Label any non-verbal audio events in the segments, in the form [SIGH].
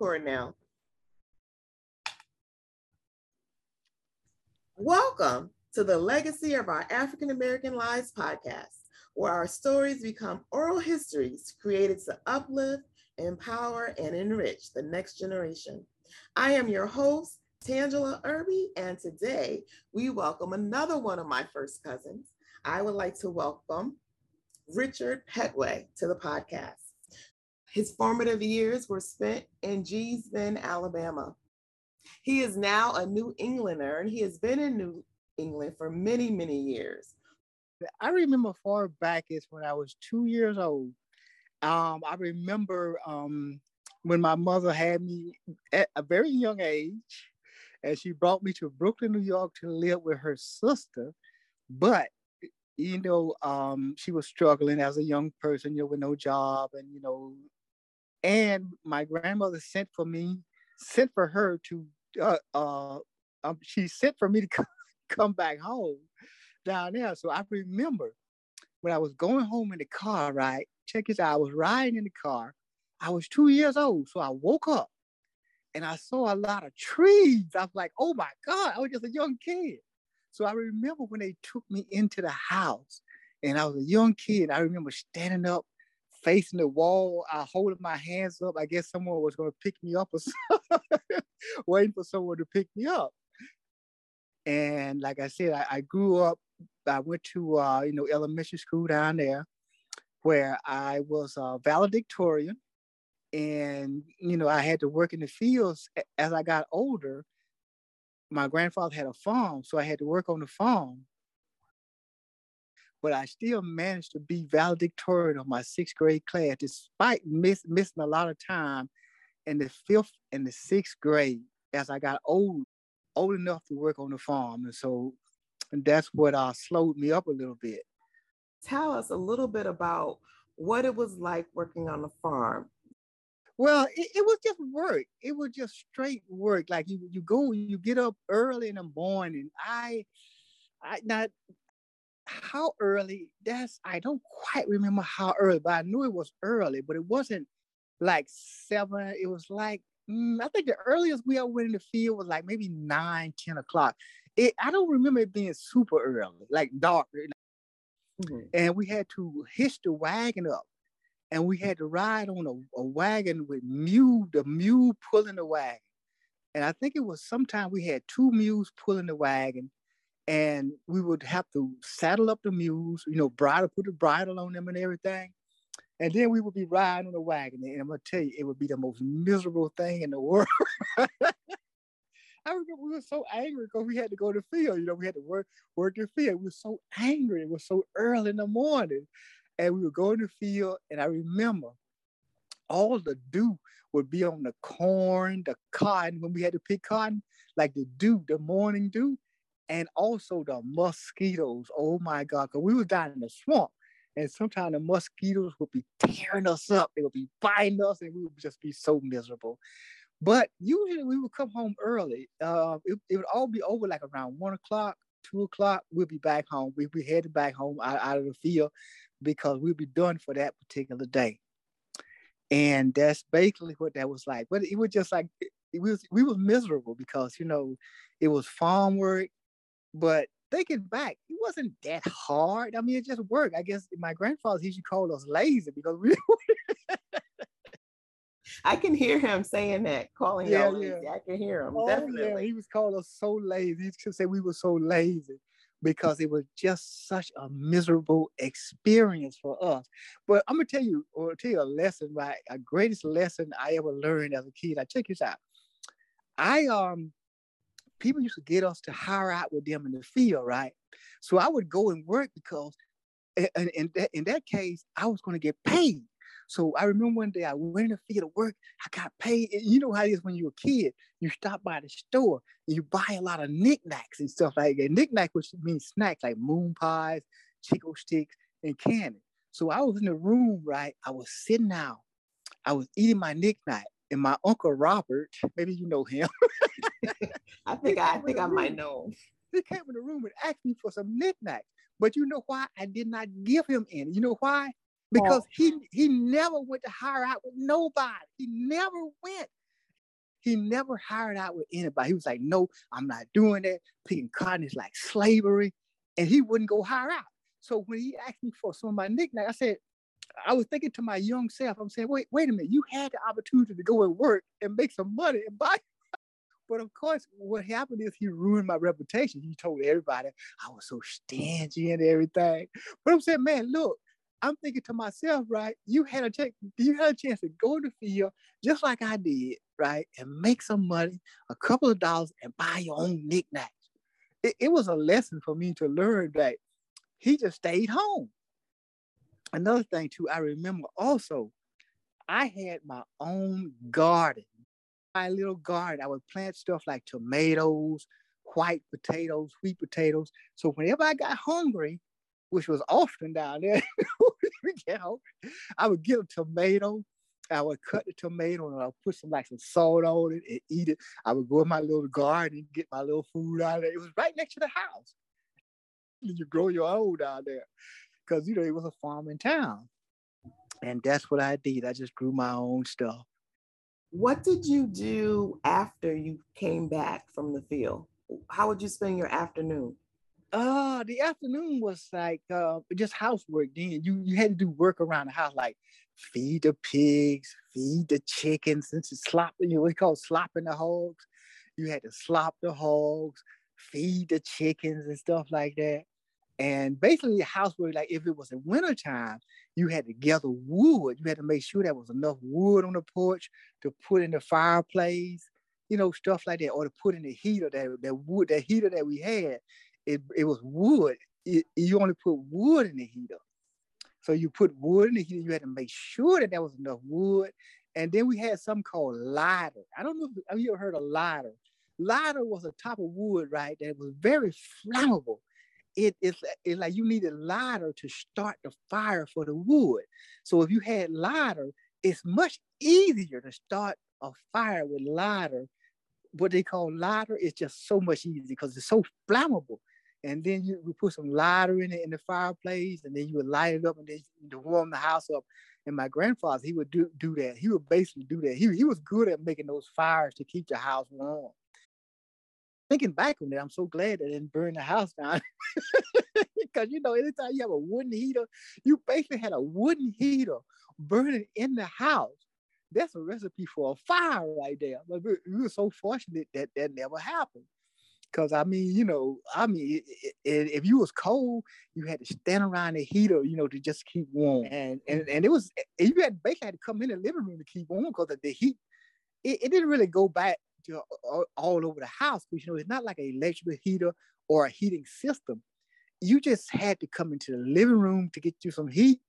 now. Welcome to the Legacy of Our African American Lives podcast, where our stories become oral histories created to uplift, empower, and enrich the next generation. I am your host, Tangular Irby, and today we welcome another one of my first cousins. I would like to welcome Richard Pettway to the podcast. His formative years were spent in Gee's Bend, Alabama. He is now a New Englander and he has been in New England for many, many years. I remember far back as when I was two years old. Um, I remember um, when my mother had me at a very young age, and she brought me to Brooklyn, New York to live with her sister. But you know, um, she was struggling as a young person, you know, with no job, and you know, and my grandmother sent for me, sent for her to, uh, uh um, she sent for me to [LAUGHS] come, come back home down there. So I remember when I was going home in the car, right? Check this out. I was riding in the car. I was two years old. So I woke up and I saw a lot of trees. I was like, oh my God, I was just a young kid. So I remember when they took me into the house and I was a young kid. I remember standing up, facing the wall, I holding my hands up. I guess someone was going to pick me up or [LAUGHS] something, waiting for someone to pick me up. And like I said, I, I grew up, I went to, uh, you know, elementary school down there where I was a valedictorian. And, you know, I had to work in the fields as I got older my grandfather had a farm, so I had to work on the farm. But I still managed to be valedictorian of my sixth grade class, despite miss, missing a lot of time in the fifth and the sixth grade as I got old, old enough to work on the farm. And so and that's what uh, slowed me up a little bit. Tell us a little bit about what it was like working on the farm. Well, it, it, was just work. It was just straight work. Like you, you go, you get up early in the morning. I, I not how early. That's I don't quite remember how early, but I knew it was early. But it wasn't like seven. It was like mm, I think the earliest we ever went in the field was like maybe nine, ten o'clock. It, I don't remember it being super early, like dark. Mm-hmm. And we had to hitch the wagon up and we had to ride on a, a wagon with mule, the mule pulling the wagon. And I think it was sometime we had two mules pulling the wagon, and we would have to saddle up the mules, you know, bridle, put the bridle on them and everything. And then we would be riding on the wagon. And I'm gonna tell you, it would be the most miserable thing in the [LAUGHS] world. I remember we were so angry because we had to go to the field. You know, we had to work work the field. We were so angry. It was so early in the morning and we would go in the field, and I remember all the dew would be on the corn, the cotton, when we had to pick cotton, like the dew, the morning dew, and also the mosquitoes. Oh my God, because we was down in the swamp. And sometimes the mosquitoes would be tearing us up. They would be biting us, and we would just be so miserable. But usually we would come home early. Uh, it, it, would all be over like around one o'clock, two o'clock. We'd be back home. We'd be headed back home out, out of the field because we'd be done for that particular day. And that's basically what that was like. But it was just like it was we was miserable because you know it was farm work, but thinking back, it wasn't that hard. I mean, it just worked. I guess my grandfather he used to call us lazy because we. [LAUGHS] I can hear him saying that, calling yeah, y'all yeah. lazy. I can hear him. Oh, definitely. Yeah, he was calling us so lazy. He could say we were so lazy because it was just such a miserable experience for us. But I'm gonna tell you, or tell you a lesson, right? A greatest lesson I ever learned as a kid. I check this out. I um people used to get us to hire out with them in the field, right? So I would go and work because in, in, that, in that case, I was going to get paid. So I remember one day I went in the field to work. I got paid. You know how it is when you're a kid. You stop by the store and you buy a lot of knickknacks and stuff like that. Knickknacks, which means snacks like moon pies, Chick-O sticks, and candy. So I was in the room, right? I was sitting out. I was eating my knickknack, and my uncle Robert, maybe you know him. [LAUGHS] I think I, I think I might know. He came in the room and asked me for some knickknacks. But you know why I did not give him any? You know why? Oh. because he he never went to hire out with nobody. He never went. He never hired out with anybody. He was like, no, I'm not doing that. Picking cotton is like slavery. And he wouldn't go hire out. So when he asked me for some of my nicknames, I said, I was thinking to my young self, I'm saying, wait, wait a minute, you had the opportunity to go and work and make some money and buy. [LAUGHS] But of course, what happened is he ruined my reputation. He told everybody I was so stingy and everything. But I'm saying, man, look, I'm thinking to myself, right? You had a chance, you had a chance to go to the field just like I did, right? And make some money, a couple of dollars, and buy your own knickknacks. It, it was a lesson for me to learn that he just stayed home. Another thing too, I remember also, I had my own garden. My little garden, I would plant stuff like tomatoes, white potatoes, sweet potatoes. So whenever I got hungry, which was often down there, [LAUGHS] I would get a tomato. I would cut the tomato and I would put some like some salt on it and eat it. I would go in my little garden and get my little food out of it. It was right next to the house. You grow your own down there because you know it was a farm in town. And that's what I did. I just grew my own stuff. What did you do after you came back from the field? How would you spend your afternoon? Uh, the afternoon was like uh, just housework. Then you you had to do work around the house, like feed the pigs, feed the chickens, since it's slopping, you know, we call slopping the hogs. You had to slop the hogs, feed the chickens and stuff like that. And basically, the house housework, like if it was in wintertime, you had to gather wood. You had to make sure there was enough wood on the porch to put in the fireplace, you know, stuff like that, or to put in the heater, that, that wood, that heater that we had, it, it was wood. It, you only put wood in the heater. So you put wood in the heater, you had to make sure that there was enough wood. And then we had something called lighter. I don't know if you ever heard of lighter. Lighter was a type of wood, right, that was very flammable it is it's like you needed lighter to start the fire for the wood. So if you had lighter, it's much easier to start a fire with lighter. What they call lighter is just so much easier because it's so flammable. And then you would put some lighter in it in the fireplace, and then you would light it up and then to warm the house up. And my grandfather, he would do, do that. He would basically do that. He, he was good at making those fires to keep the house warm thinking back on it, I'm so glad they didn't burn the house down. [LAUGHS] because you know, anytime you have a wooden heater, you basically had a wooden heater burning in the house. That's a recipe for a fire right there. But we were so fortunate that that never happened. Cause I mean, you know, I mean, if you was cold, you had to stand around the heater, you know, to just keep warm. And and, and it was you had basically had to come in the living room to keep warm because the heat. It, it didn't really go back all, all over the house because you know it's not like an electrical heater or a heating system. You just had to come into the living room to get you some heat.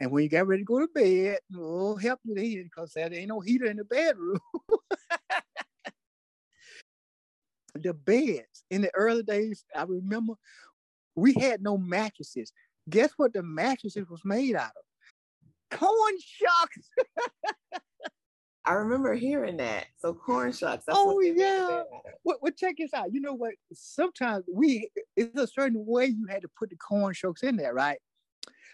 And when you got ready to go to bed, we'll help you to heat it because there ain't no heater in the bedroom. [LAUGHS] the beds in the early days, I remember we had no mattresses. Guess what the mattresses was made out of? Corn shucks. [LAUGHS] I remember hearing that. So corn shucks. oh yeah. Well, well, check this out. You know what? Sometimes we it's a certain way you had to put the corn shucks in there, right?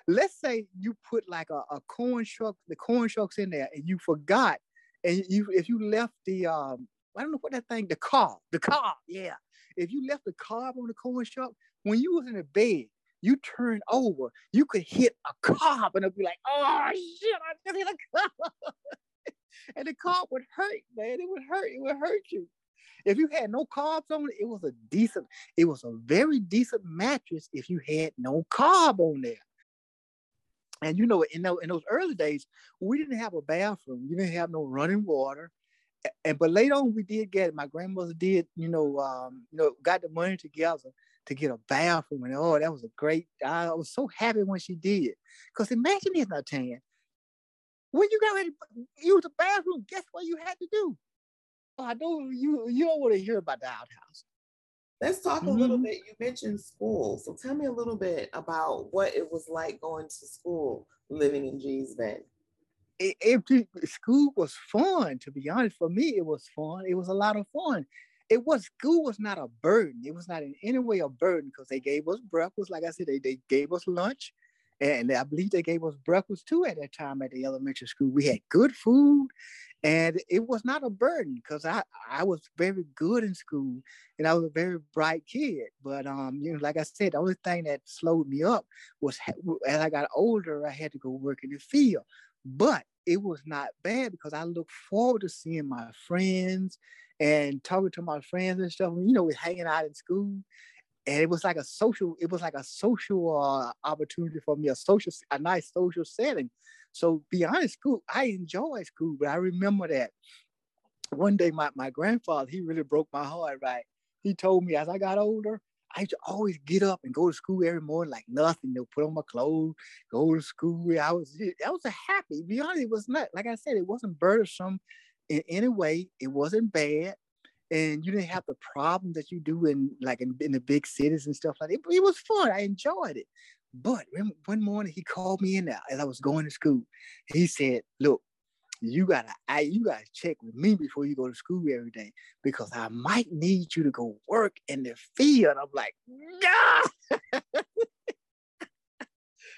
Let's say you put like a, a corn shuck, the corn shucks in there, and you forgot, and you if you left the um, I don't know what that thing, the carb, the carb, yeah. If you left the carb on the corn shuck, when you was in the bed, you turn over, you could hit a carb and it'd be like, oh shit, I just hit a carb and the carb would hurt, man. It would hurt. It would hurt you. If you had no carbs on it, it was a decent, it was a very decent mattress if you had no carb on there. And you know, in those, in those early days, we didn't have a bathroom. You didn't have no running water. And but later on, we did get it. My grandmother did, you know, um, you know, got the money together to get a bathroom, and oh, that was a great. I was so happy when she did. Cause imagine this, Natan, when you got ready to use the bathroom, guess what you had to do? Oh, I know you you don't want to hear about the outhouse. Let's talk mm-hmm. a little mm-hmm. bit. You mentioned school. So tell me a little bit about what it was like going to school living in Gee's Bend. It, it, school was fun, to be honest. For me, it was fun. It was a lot of fun. It was school was not a burden. It was not in any way a burden because they gave us breakfast. Like I said, they, they gave us lunch and I believe they gave us breakfast too at that time at the elementary school. We had good food, and it was not a burden because I I was very good in school and I was a very bright kid. But um, you know, like I said, the only thing that slowed me up was as I got older, I had to go work in the field. But it was not bad because I looked forward to seeing my friends and talking to my friends and stuff. You know, we're hanging out in school and it was like a social it was like a social uh, opportunity for me a social a nice social setting. So beyond school i enjoyed school but i remember that one day my, my grandfather he really broke my heart right? He told me as i got older i used to always get up and go to school every morning like nothing to put on my clothes go to school i was i was happy beyond it was not like i said it wasn't burdensome in any way it wasn't bad and you didn't have the problems that you do in like in, in the big cities and stuff like that. It, it was fun. I enjoyed it. But one morning he called me in there as I was going to school. He said, "Look, you gotta, I, you gotta check with me before you go to school every day because I might need you to go work in the field." I'm like, "Yeah." [LAUGHS]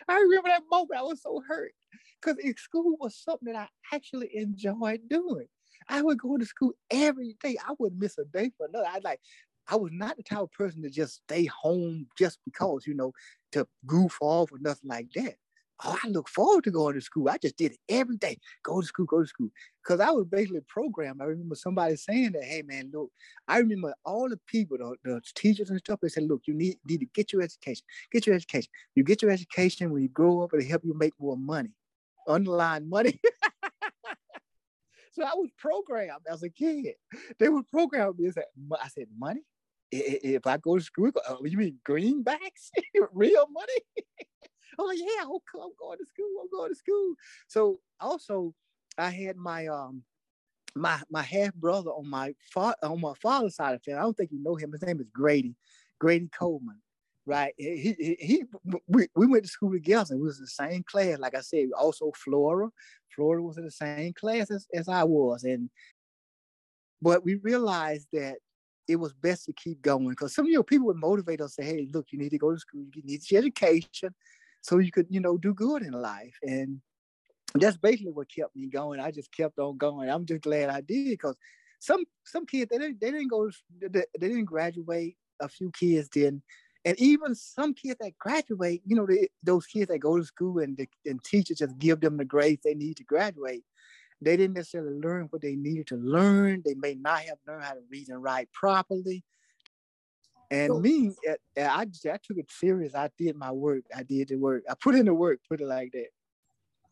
I remember that moment. I was so hurt because school was something that I actually enjoyed doing. I would go to school every day. I wouldn't miss a day for another. I like, I was not the type of person to just stay home just because, you know, to goof off or nothing like that. Oh, I look forward to going to school. I just did it every day. Go to school, go to school. Because I was basically programmed. I remember somebody saying that, hey man, look, I remember all the people, the, the teachers and stuff, they said, look, you need, need to get your education. Get your education. You get your education when you grow up, it'll help you make more money. Underline money. [LAUGHS] So I was programmed as a kid. They would program me. I said, money? If I go to school, oh, you mean greenbacks? [LAUGHS] Real money? [LAUGHS] oh yeah, I'm going to school. I'm going to school. So also, I had my um my my half brother on my fa- on my father's side of the family. I don't think you know him. His name is Grady, Grady Coleman right? He, he, he we, we went to school together. and We was in the same class. Like I said, also Flora. Flora was in the same class as, as I was. And but we realized that it was best to keep going because some of your people would motivate us say, hey, look, you need to go to school, you need your education so you could, you know, do good in life. And that's basically what kept me going. I just kept on going. I'm just glad I did because some some kids they didn't they didn't go they, they didn't graduate. A few kids didn't and even some kids that graduate, you know, they, those kids that go to school and the, and teachers just give them the grades they need to graduate. They didn't necessarily learn what they needed to learn. They may not have learned how to read and write properly. And me, eh, eh, I, I took it serious. I did my work. I did the work. I put in the work. Put it like that.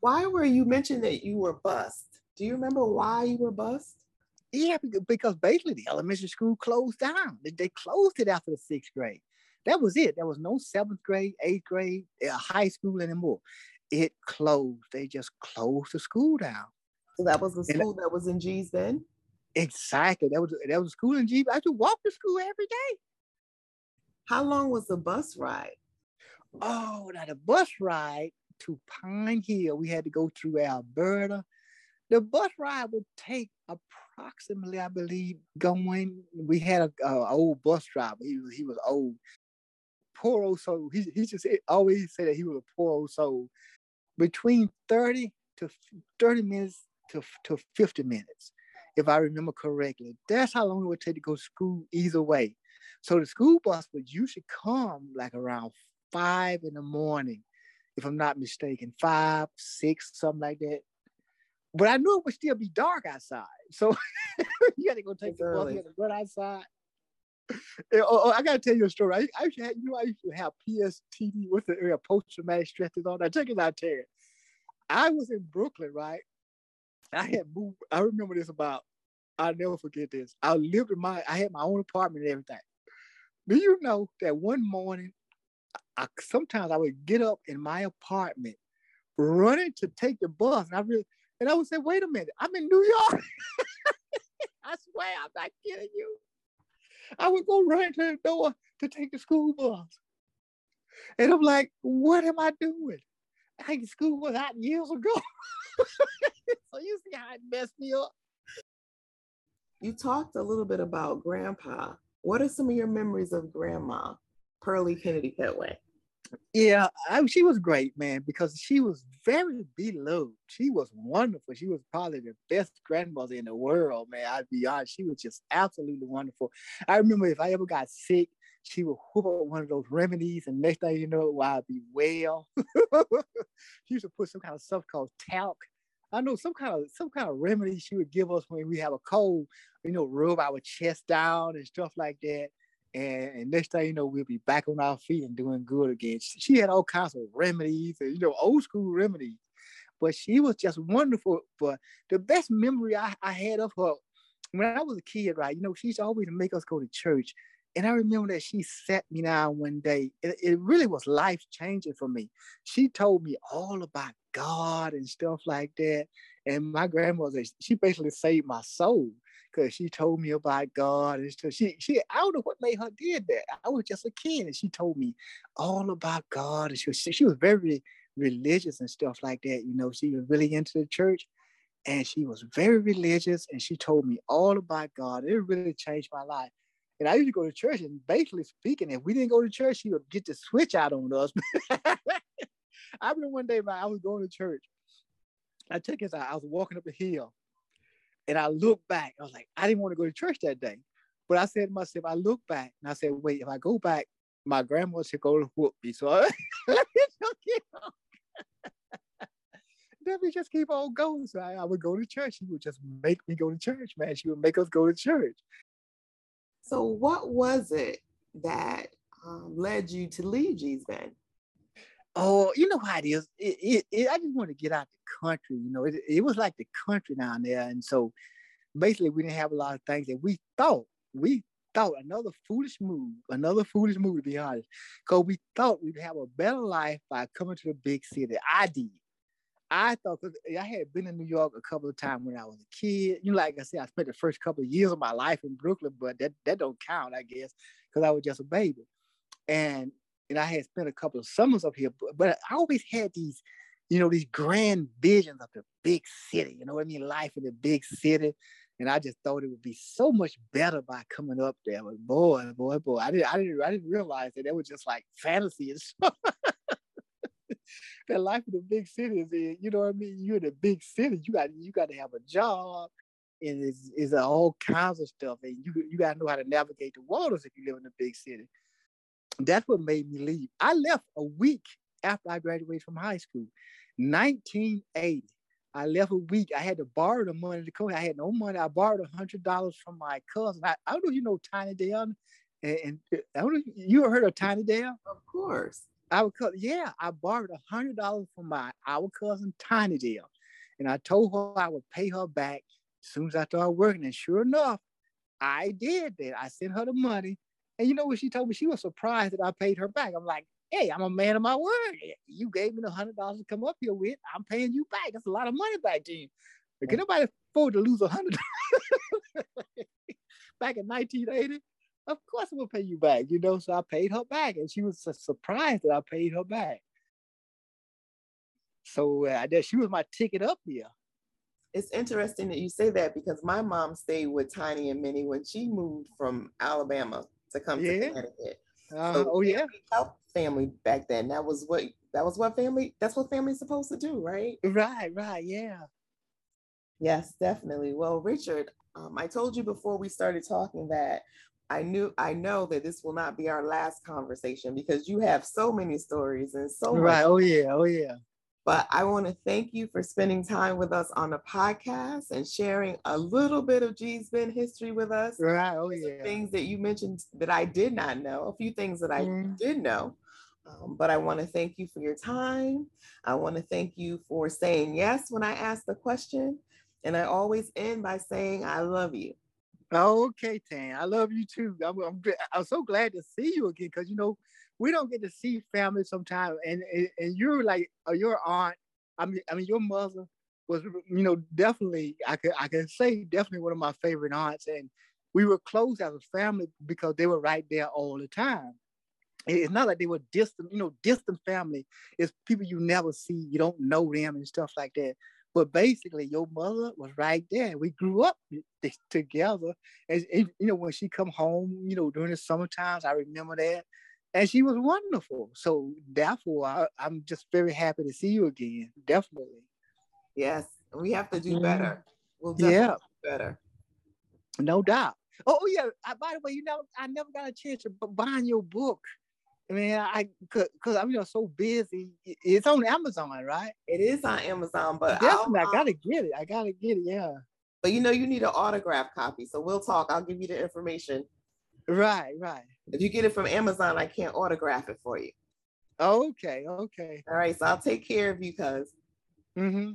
Why were you mentioned that you were bust? Do you remember why you were bust? Yeah, because basically the elementary school closed down. They closed it after the sixth grade. That was it. There was no seventh grade, eighth grade, uh, high school anymore. It closed. They just closed the school down. So that was the school and, that was in Gee's Bend? Exactly. That was that was school in G. I had to walk to school every day. How long was the bus ride? Oh, now the bus ride to Pine Hill, we had to go through Alberta. The bus ride would take approximately, I believe, going. We had a, a old bus driver. He was he was old poor old soul. He, he just always said that he was a poor old soul. Between 30 to 30 minutes to, to 50 minutes, if I remember correctly. That's how long it would take to go to school either way. So the school bus would usually come like around five in the morning, if I'm not mistaken, five, six, something like that. But I knew it would still be dark outside. So [LAUGHS] you had to go take it's the bus, you had to run outside. Oh, oh, I gotta tell you a story. I, I used to have, you know, I used to have PSTD with the uh, post traumatic stress disorder. Check it out, Terry. I was in Brooklyn, right? I had moved. I remember this about. I'll never forget this. I lived in my. I had my own apartment and everything. Do you know that one morning, I, sometimes I would get up in my apartment, running to take the bus, and I really, and I would say, "Wait a minute, I'm in New York." [LAUGHS] I swear, I'm not kidding you. I would go right to the door to take the school bus. And I'm like, what am I doing? I think school was out years ago. [LAUGHS] so you see how it messed me up. You talked a little bit about grandpa. What are some of your memories of grandma, Pearlie Kennedy Pettway? Yeah, I, she was great, man, because she was very beloved. She was wonderful. She was probably the best grandmother in the world, man. I'd be honest. She was just absolutely wonderful. I remember if I ever got sick, she would whoop up one of those remedies, and next thing you know, I'd be well. [LAUGHS] she used to put some kind of stuff called talc. I know some kind of some kind of remedy she would give us when we have a cold, you know, rub our chest down and stuff like that. And, and, next thing you know, we'll be back on our feet and doing good again. She had all kinds of remedies and you know, old school remedies. But she was just wonderful. But the best memory I, I had of her when I was a kid, right? You know, she always make us go to church. And I remember that she sat me down one day. It, it really was life changing for me. She told me all about God and stuff like that. And my grandmother, she basically saved my soul because she told me about God and stuff. She, she, I don't know what made her did that. I was just a kid and she told me all about God. And she was, she was very religious and stuff like that. You know, she was really into the church and she was very religious and she told me all about God. It really changed my life. And I used to go to church and basically speaking, if we didn't go to church, she would get the switch out on us. [LAUGHS] I remember one day, man, I was going to church. I took it, I was walking up a hill and I looked back. I was like, I didn't want to go to church that day. But I said to myself, I look back and I said, wait, if I go back, my grandma should go to whoop me. So [LAUGHS] let me just keep on. [LAUGHS] let me just keep on going. So I, I, would go to church. She would just make me go to church, man. She would make us go to church. So what was it that um, led you to leave Jesus? Oh, you know how it is. It, it, it, I just want to get out the country. You know, it, was like the country down there, and so basically we didn't have a lot of things that we thought we thought another foolish move, another foolish move to be honest, because we thought we'd have a better life by coming to the big city. I did. I thought because I had been in New York a couple of times when I was a kid. You know, like I said, I spent the first couple of years of my life in Brooklyn, but that that don't count, I guess, because I was just a baby. And and I had spent a couple of summers up here, but, but I always had these, you know, these grand visions of the big city. You know what I mean? Life in the big city. And I just thought it would be so much better by coming up there. But boy, boy, boy, I didn't, I didn't, I didn't realize that that was just like fantasy [LAUGHS] that life in the big city is, you know what I mean? You're in a big city. You got, you got to have a job, and it's, it's all kinds of stuff, and you, you got to know how to navigate the waters if you live in a big city that's what made me leave. I left a week after I graduated from high school, 1980. I left a week. I had to borrow the money to come. I had no money. I borrowed a hundred dollars from my cousin. I, I don't know if you know Tiny Dale, and, and uh, I don't know you ever heard of Tiny Dale. Of course. Our cousin, yeah, I borrowed a hundred dollars from my our cousin Tiny Dale, and I told her I would pay her back as soon as I started working. And sure enough, I did that. I sent her the money, and you know what she told me? She was surprised that I paid her back. I'm like, hey, I'm a man of my word. You gave me the hundred dollars to come up here with. I'm paying you back. That's a lot of money back to you. But can nobody afford to lose a hundred [LAUGHS] back in 1980? Of course I will pay you back, you know. So I paid her back, and she was surprised that I paid her back. So uh, she was my ticket up here. It's interesting that you say that because my mom stayed with Tiny and Minnie when she moved from Alabama to come yeah. to Connecticut. Uh, so oh yeah, help family back then. That was what that was what family. That's what family's supposed to do, right? Right, right, yeah. Yes, definitely. Well, Richard, um, I told you before we started talking that I knew I know that this will not be our last conversation because you have so many stories and so right. Much- oh yeah, oh yeah. But I want to thank you for spending time with us on the podcast and sharing a little bit of Gee's Bend history with us. Right. Oh, yeah. Things that you mentioned that I did not know, a few things that I mm. did know. Um, but I want to thank you for your time. I want to thank you for saying yes when I asked the question. And I always end by saying, I love you. Okay, Tan. I love you too. I'm, I'm, I'm so glad to see you again because, you know, we don't get to see family sometimes. And, and, and you're like, uh, your aunt, I mean, I mean, your mother was, you know, definitely, I could, I can say definitely one of my favorite aunts. And we were close as a family because they were right there all the time. It's not like they were distant, you know, distant family. It's people you never see, you don't know them and stuff like that. But basically, your mother was right there. We grew up together. And, and, you know, when she come home, you know, during the summer times, I remember that and she was wonderful. So therefore, I, am just very happy to see you again. Definitely. Yes, we have to do mm-hmm. better. We'll yeah, do better. No doubt. Oh, oh yeah. I, by the way, you know, I never got a chance to buy your book. I mean, I because I'm you know so busy. It's on Amazon, right? It is on Amazon, but definitely I'll, I gotta um, get it. I gotta get it. Yeah. But you know, you need an autograph copy, so we'll talk. I'll give you the information. Right, right. If you get it from Amazon, I can't autograph it for you. Okay, okay. All right, so I'll take care of you, cuz. Mm-hmm.